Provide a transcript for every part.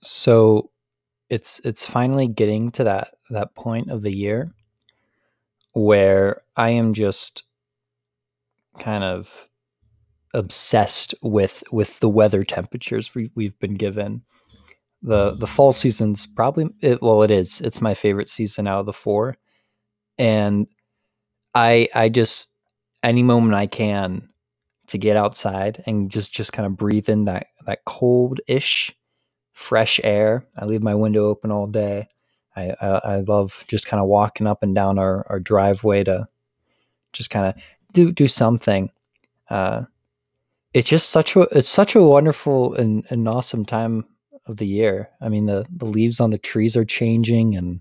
So it's it's finally getting to that that point of the year where I am just kind of obsessed with with the weather temperatures we, we've been given. The the fall season's probably it, well it is. It's my favorite season out of the four. And I I just any moment I can to get outside and just just kind of breathe in that that cold-ish fresh air. I leave my window open all day. I, I, I love just kind of walking up and down our, our driveway to just kind of do do something. Uh, it's just such a it's such a wonderful and, and awesome time of the year. I mean the the leaves on the trees are changing and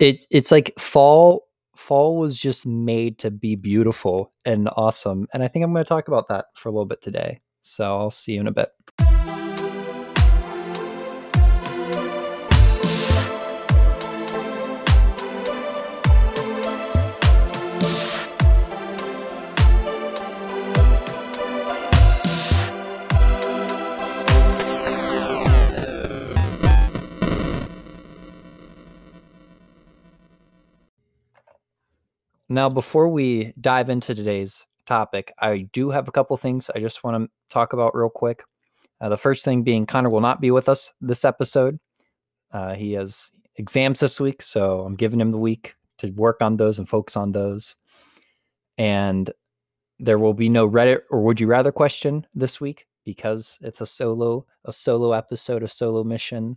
it's it's like fall fall was just made to be beautiful and awesome. And I think I'm going to talk about that for a little bit today. So I'll see you in a bit. Now, before we dive into today's topic, I do have a couple things I just want to talk about real quick. Uh, the first thing being Connor will not be with us this episode. Uh, he has exams this week, so I'm giving him the week to work on those and focus on those. And there will be no Reddit or would you rather question this week because it's a solo a solo episode of solo mission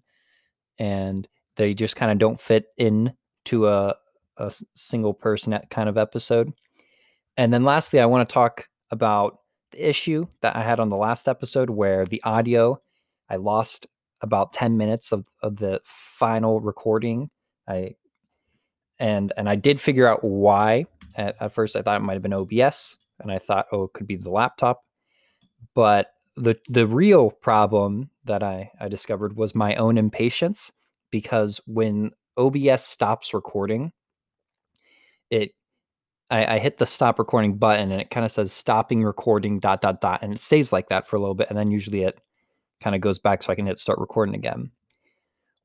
and they just kind of don't fit in to a a single person kind of episode. And then lastly, I want to talk about the issue that I had on the last episode where the audio, I lost about 10 minutes of, of the final recording. I and and I did figure out why. At, at first I thought it might have been OBS, and I thought, oh, it could be the laptop. But the the real problem that I, I discovered was my own impatience because when OBS stops recording, it I, I, hit the stop recording button and it kind of says stopping recording dot dot dot and it stays like that for a little bit and then usually it kind of goes back so I can hit start recording again.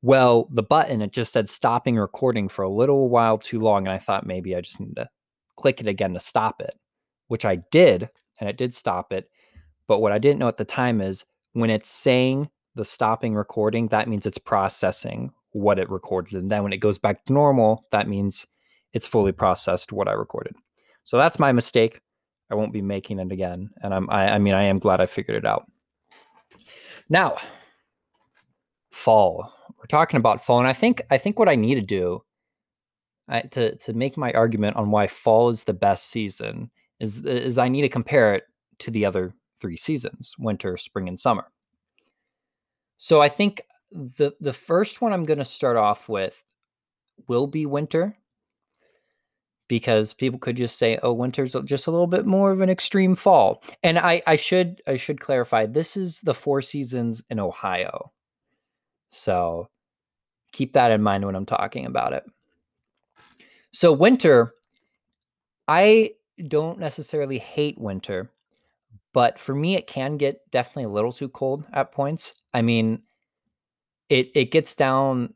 Well, the button it just said stopping recording for a little while too long and I thought maybe I just need to click it again to stop it, which I did and it did stop it. But what I didn't know at the time is when it's saying the stopping recording, that means it's processing what it recorded. And then when it goes back to normal, that means it's fully processed what I recorded. So that's my mistake. I won't be making it again. And I'm, I, I mean, I am glad I figured it out. Now, fall. We're talking about fall, and I think I think what I need to do I, to to make my argument on why fall is the best season is is I need to compare it to the other three seasons: winter, spring, and summer. So I think the the first one I'm going to start off with will be winter because people could just say, "Oh, winter's just a little bit more of an extreme fall." And I, I should, I should clarify: this is the four seasons in Ohio, so keep that in mind when I'm talking about it. So winter, I don't necessarily hate winter, but for me, it can get definitely a little too cold at points. I mean, it it gets down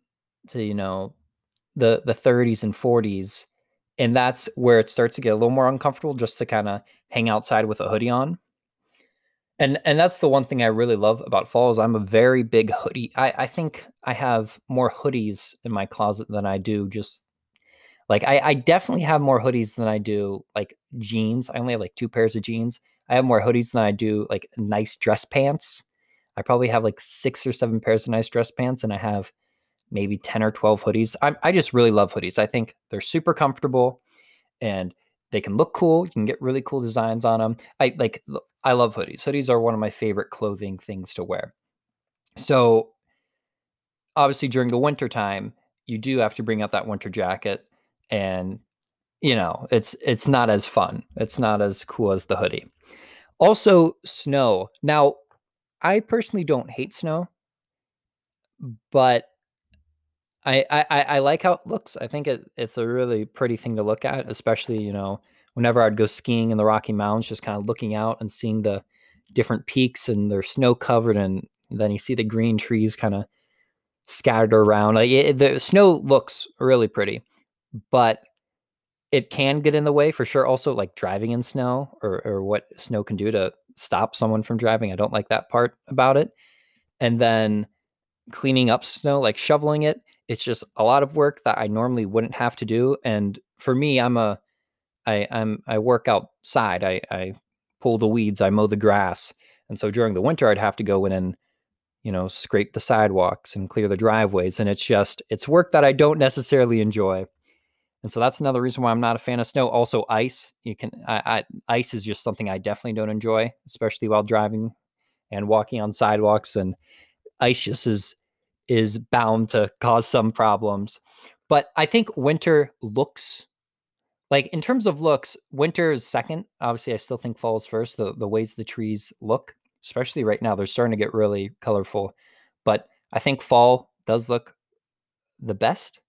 to you know the the 30s and 40s and that's where it starts to get a little more uncomfortable just to kind of hang outside with a hoodie on. And and that's the one thing i really love about fall is i'm a very big hoodie i i think i have more hoodies in my closet than i do just like i i definitely have more hoodies than i do like jeans i only have like two pairs of jeans i have more hoodies than i do like nice dress pants i probably have like six or seven pairs of nice dress pants and i have maybe 10 or 12 hoodies. I, I just really love hoodies. I think they're super comfortable and they can look cool. You can get really cool designs on them. I like, I love hoodies. Hoodies are one of my favorite clothing things to wear. So, obviously, during the winter time, you do have to bring out that winter jacket and you know it's it's not as fun it's not as cool as the hoodie also snow now i personally don't hate snow but I, I I like how it looks. I think it it's a really pretty thing to look at, especially you know whenever I'd go skiing in the Rocky Mountains, just kind of looking out and seeing the different peaks and they're snow covered and then you see the green trees kind of scattered around. Like it, the snow looks really pretty, but it can get in the way for sure. Also, like driving in snow or or what snow can do to stop someone from driving. I don't like that part about it. And then cleaning up snow, like shoveling it, it's just a lot of work that I normally wouldn't have to do. And for me, I'm a I I'm I work outside. I I pull the weeds, I mow the grass. And so during the winter I'd have to go in and you know, scrape the sidewalks and clear the driveways and it's just it's work that I don't necessarily enjoy. And so that's another reason why I'm not a fan of snow. Also, ice. You can I, I, ice is just something I definitely don't enjoy, especially while driving and walking on sidewalks. And ice just is is bound to cause some problems. But I think winter looks like in terms of looks, winter is second. Obviously, I still think fall is first. The the ways the trees look, especially right now, they're starting to get really colorful. But I think fall does look the best.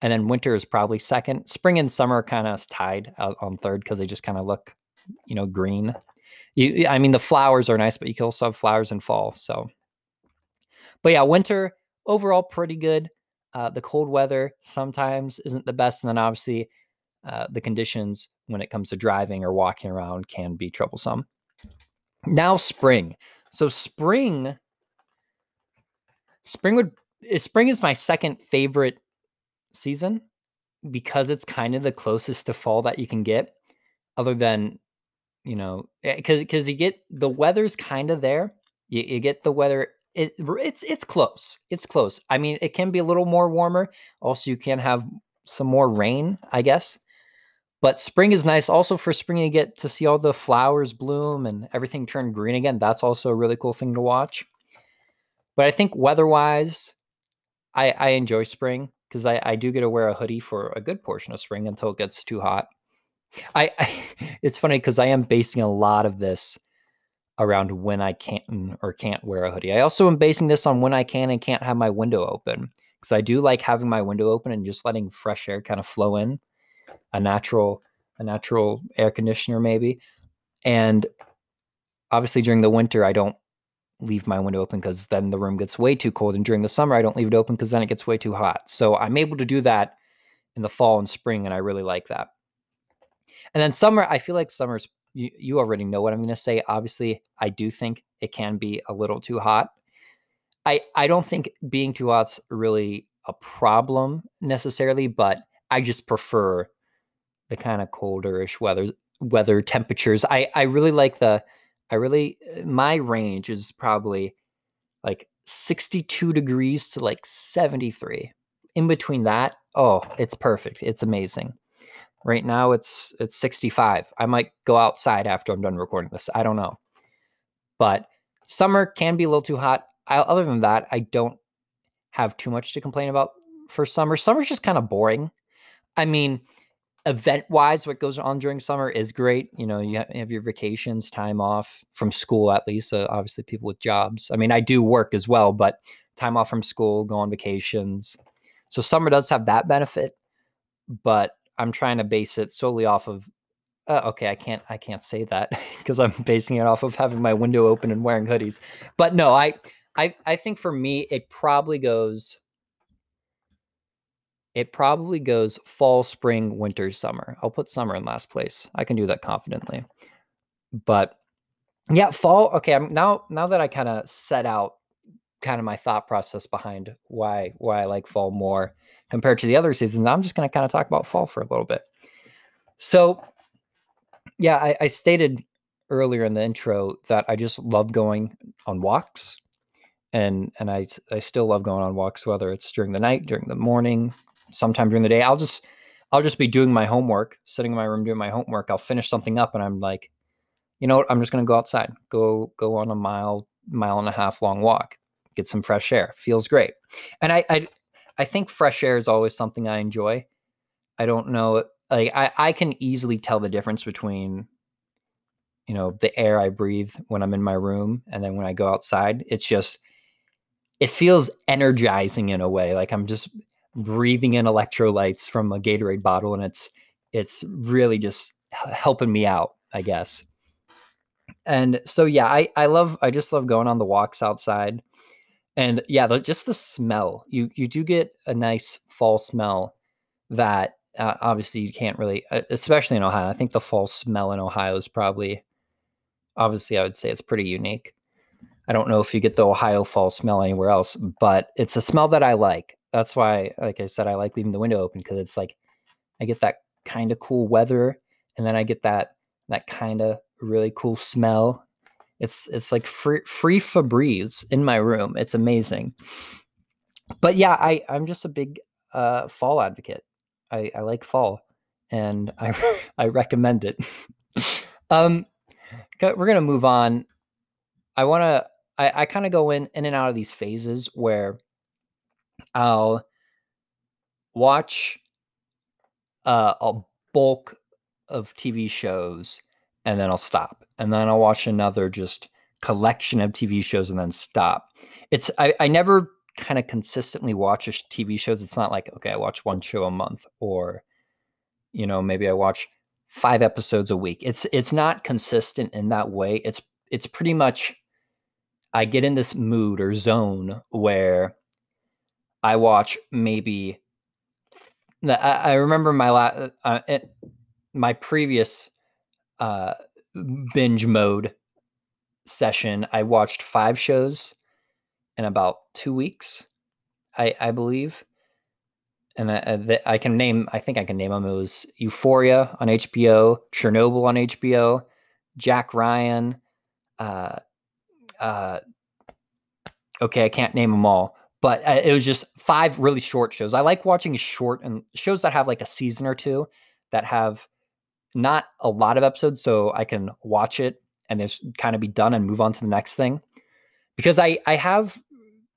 And then winter is probably second. Spring and summer kind of tied on third because they just kind of look, you know, green. You, I mean, the flowers are nice, but you can also have flowers in fall. So, but yeah, winter overall pretty good. Uh, the cold weather sometimes isn't the best, and then obviously uh, the conditions when it comes to driving or walking around can be troublesome. Now spring. So spring, spring would eh, spring is my second favorite season because it's kind of the closest to fall that you can get, other than you know because eh, because you get the weather's kind of there. You, you get the weather it, it's it's close. It's close. I mean, it can be a little more warmer. Also, you can have some more rain, I guess. But spring is nice. Also, for spring, you get to see all the flowers bloom and everything turn green again. That's also a really cool thing to watch. But I think weather-wise, I, I enjoy spring because I, I do get to wear a hoodie for a good portion of spring until it gets too hot. I, I it's funny because I am basing a lot of this around when I can or can't wear a hoodie. I also am basing this on when I can and can't have my window open because I do like having my window open and just letting fresh air kind of flow in, a natural a natural air conditioner maybe. And obviously during the winter I don't leave my window open because then the room gets way too cold and during the summer I don't leave it open because then it gets way too hot. So I'm able to do that in the fall and spring and I really like that. And then summer I feel like summer's you, you already know what I'm going to say. Obviously, I do think it can be a little too hot. I I don't think being too hot's really a problem necessarily, but I just prefer the kind of colderish weather weather temperatures. I I really like the I really uh, my range is probably like 62 degrees to like 73. In between that, oh, it's perfect. It's amazing. Right now it's it's 65. I might go outside after I'm done recording this. I don't know. But summer can be a little too hot. I, other than that, I don't have too much to complain about for summer. Summer's just kind of boring. I mean, event wise, what goes on during summer is great. You know, you have your vacations, time off from school, at least. Uh, obviously, people with jobs. I mean, I do work as well, but time off from school, go on vacations. So summer does have that benefit, but I'm trying to base it solely off of uh, okay, I can't I can't say that because I'm basing it off of having my window open and wearing hoodies. But no, I I I think for me it probably goes it probably goes fall, spring, winter, summer. I'll put summer in last place. I can do that confidently. But yeah, fall. Okay, I'm now now that I kind of set out kind of my thought process behind why why I like fall more compared to the other seasons. I'm just going to kind of talk about fall for a little bit. So, yeah, I, I stated earlier in the intro that I just love going on walks, and and I I still love going on walks, whether it's during the night, during the morning, sometime during the day. I'll just I'll just be doing my homework, sitting in my room doing my homework. I'll finish something up, and I'm like, you know what? I'm just going to go outside, go go on a mile mile and a half long walk get some fresh air. Feels great. And I, I, I think fresh air is always something I enjoy. I don't know, like I, I can easily tell the difference between, you know, the air I breathe when I'm in my room and then when I go outside. It's just, it feels energizing in a way. Like I'm just breathing in electrolytes from a Gatorade bottle, and it's it's really just helping me out, I guess. And so yeah, I I love I just love going on the walks outside And yeah, the, just the smell. You you do get a nice fall smell that uh, obviously you can't really, uh, especially in Ohio. I think the fall smell in Ohio is probably, obviously, I would say it's pretty unique. I don't know if you get the Ohio fall smell anywhere else, but it's a smell that I like. That's why, like I said, I like leaving the window open because it's like I get that kind of cool weather, and then I get that that kind of really cool smell. It's it's like free free Febreze in my room. It's amazing. But yeah, I I'm just a big uh, fall advocate. I, I like fall, and I I recommend it. um, we're gonna move on. I want to. I, I kind of go in in and out of these phases where I'll watch uh, a bulk of TV shows and then I'll stop. And then I'll watch another just collection of TV shows and then stop. It's I, I never kind of consistently watch TV shows. It's not like, okay, I watch one show a month or, you know, maybe I watch five episodes a week. It's it's not consistent in that way. It's it's pretty much I get in this mood or zone where I watch maybe I, remember my la- uh, it, my previous uh, binge mode session. I watched five shows in about two weeks, I, I believe. And I, I, can name, I think I can name them. It was Euphoria on HBO, Chernobyl on HBO, Jack Ryan. Uh, uh, okay, I can't name them all, but uh, it was just five really short shows. I like watching short and shows that have like a season or two that have not a lot of episodes, so I can watch it and just kind of be done and move on to the next thing. Because I I have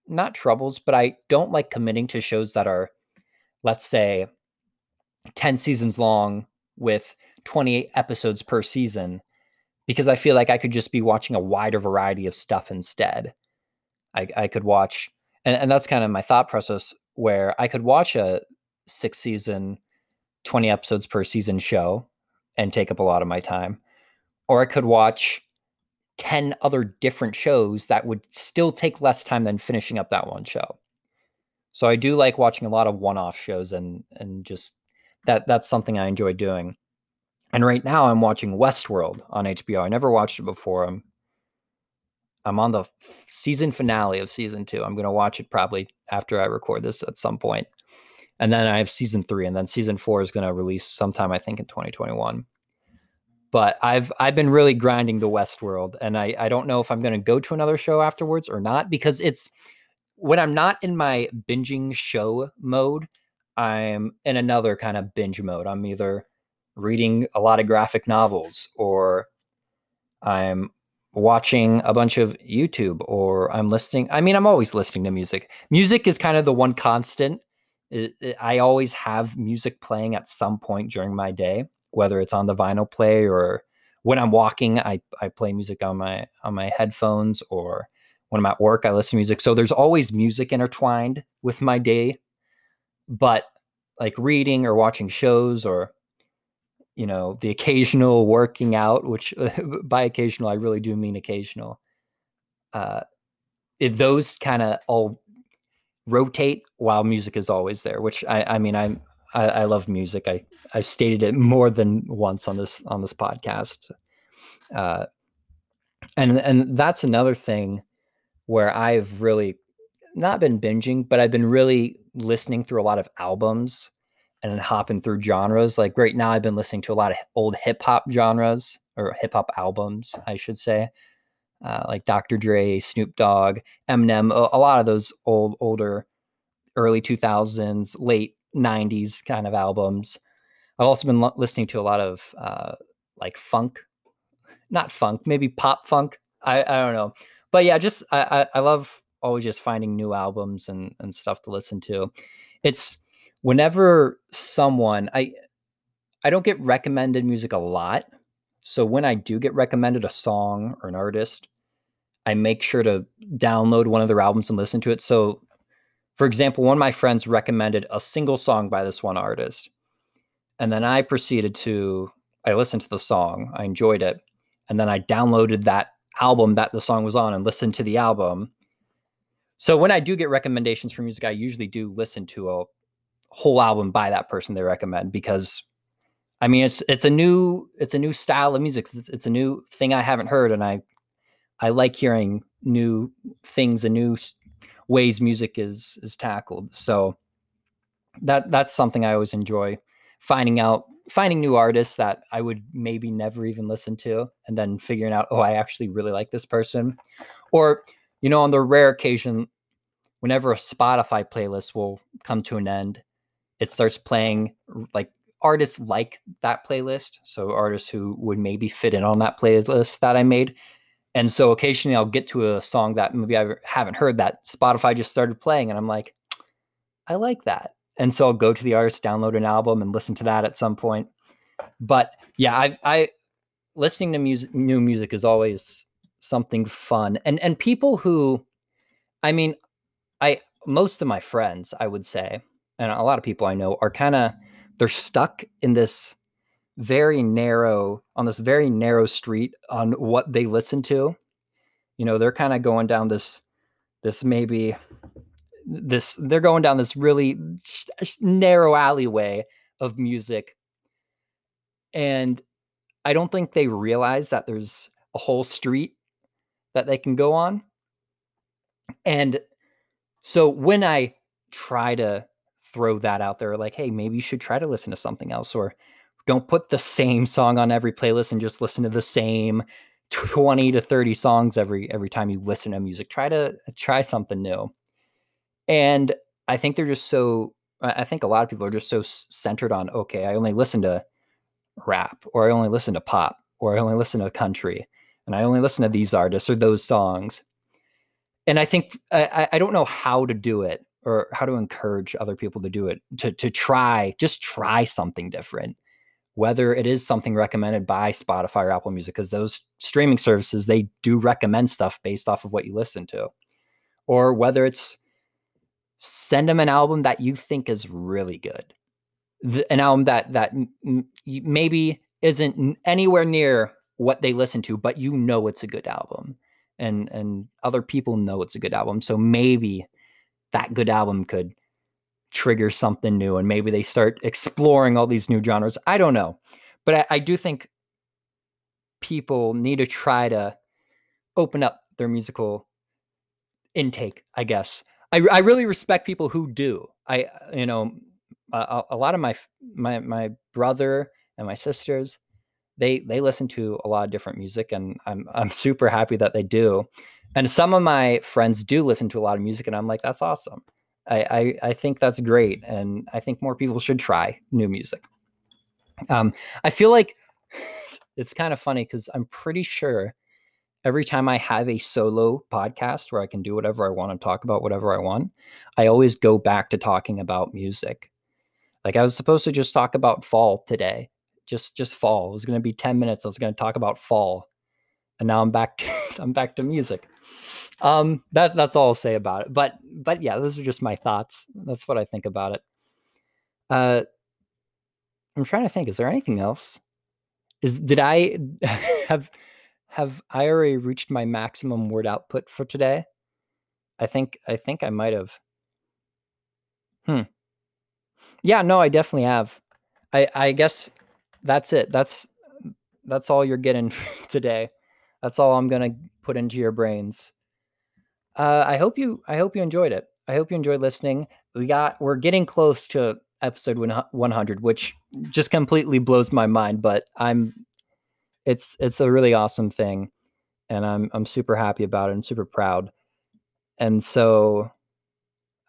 not troubles, but I don't like committing to shows that are, let's say, 10 seasons long with 28 episodes per season, because I feel like I could just be watching a wider variety of stuff instead. I, I could watch, and, and that's kind of my thought process where I could watch a six season, 20 episodes per season show and take up a lot of my time. Or I could watch 10 other different shows that would still take less time than finishing up that one show. So I do like watching a lot of one-off shows and and just that that's something I enjoy doing. And right now I'm watching Westworld on HBO. I never watched it before. I'm I'm on the season finale of season 2. I'm going to watch it probably after I record this at some point. And then I have season 3 and then season 4 is going to release sometime I think in 2021 but I've I've been really grinding the Westworld, and I I don't know if I'm going to go to another show afterwards or not because it's when I'm not in my binging show mode, I'm in another kind of binge mode. I'm either reading a lot of graphic novels or I'm watching a bunch of YouTube or I'm listening. I mean, I'm always listening to music. Music is kind of the one constant. It, it, I always have music playing at some point during my day whether it's on the vinyl play or when I'm walking, I, I play music on my on my headphones or when I'm at work, I listen to music. So there's always music intertwined with my day. But like reading or watching shows or you know the occasional working out, which by occasional I really do mean occasional. Uh, it, those kind of all rotate while music is always there, which I, I mean I'm I, I love music. I I've stated it more than once on this on this podcast. Uh, and and that's another thing where I've really not been binging, but I've been really listening through a lot of albums and hopping through genres. Like right now, I've been listening to a lot of old hip hop genres or hip hop albums, I should say, uh, like Dr. Dre, Snoop Dogg, Eminem, a, a, lot of those old, older, early 2000s, late 90s kind of albums. I've also been lo- listening to a lot of uh, like funk, not funk, maybe pop funk. I, I don't know. But yeah, just I, I, I love always just finding new albums and, and stuff to listen to. It's whenever someone I I don't get recommended music a lot. So when I do get recommended a song or an artist, I make sure to download one of their albums and listen to it. So for example, one of my friends recommended a single song by this one artist. And then I proceeded to, I listened to the song, I enjoyed it. And then I downloaded that album that the song was on and listened to the album. So when I do get recommendations for music, I usually do listen to a whole album by that person they recommend because I mean it's it's a new it's a new style of music. It's, it's a new thing I haven't heard and I I like hearing new things and new ways music is is tackled. So that that's something I always enjoy finding out finding new artists that I would maybe never even listen to and then figuring out oh I actually really like this person or you know on the rare occasion whenever a Spotify playlist will come to an end it starts playing like artists like that playlist so artists who would maybe fit in on that playlist that I made. And so occasionally I'll get to a song that maybe I haven't heard that Spotify just started playing and I'm like I like that. And so I'll go to the artist, download an album, and listen to that at some point. But yeah, I, I listening to music, new music is always something fun, and and people who, I mean, I most of my friends, I would say, and a lot of people I know are kind of they're stuck in this very narrow on this very narrow street on what they listen to. You know, they're kind of going down this this maybe this they're going down this really narrow alleyway of music and i don't think they realize that there's a whole street that they can go on and so when i try to throw that out there like hey maybe you should try to listen to something else or don't put the same song on every playlist and just listen to the same 20 to 30 songs every every time you listen to music try to try something new and I think they're just so, I think a lot of people are just so centered on, okay, I only listen to rap or I only listen to pop or I only listen to country and I only listen to these artists or those songs. And I think, I, I don't know how to do it or how to encourage other people to do it, to, to try, just try something different. Whether it is something recommended by Spotify or Apple Music, because those streaming services, they do recommend stuff based off of what you listen to, or whether it's send them an album that you think is really good. The, an album that that m- maybe isn't anywhere near what they listen to but you know it's a good album. And and other people know it's a good album so maybe that good album could trigger something new and maybe they start exploring all these new genres i don't know but I, I do think people need to try to open up their musical intake i guess I, I really respect people who do. I uh, you know a, a lot of my my my brother and my sisters they they listen to a lot of different music and I'm I'm super happy that they do. And some of my friends do listen to a lot of music and I'm like that's awesome. I I, I think that's great and I think more people should try new music. Um I feel like it's kind of funny cuz I'm pretty sure every time I have a solo podcast where I can do whatever I want and talk about whatever I want, I always go back to talking about music. Like I was supposed to just talk about fall today. Just just fall. It was going to be 10 minutes. I was going to talk about fall. And now I'm back I'm back to music. Um that that's all I'll say about it. But but yeah, those are just my thoughts. That's what I think about it. Uh I'm trying to think is there anything else? Is did I have have I already reached my maximum word output for today? I think I think I might have. Hmm. Yeah, no, I definitely have. I I guess that's it. That's that's all you're getting today. That's all I'm gonna put into your brains. Uh, I hope you I hope you enjoyed it. I hope you enjoyed listening. We got we're getting close to episode 100, which just completely blows my mind. But I'm it's it's a really awesome thing and i'm i'm super happy about it and super proud and so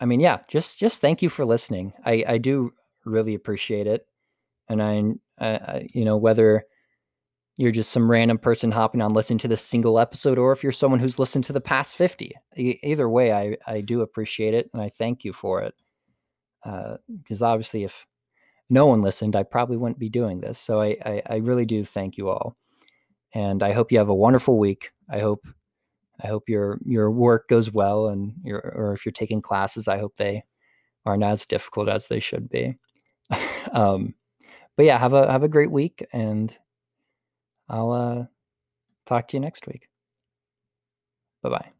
i mean yeah just just thank you for listening i i do really appreciate it and i, I you know whether you're just some random person hopping on listening to this single episode or if you're someone who's listened to the past 50 e- either way i i do appreciate it and i thank you for it because uh, obviously if no one listened i probably wouldn't be doing this so I, I i really do thank you all and I hope you have a wonderful week. I hope I hope your your work goes well, and your or if you're taking classes, I hope they aren't as difficult as they should be. um, but yeah, have a have a great week, and I'll uh, talk to you next week. Bye bye.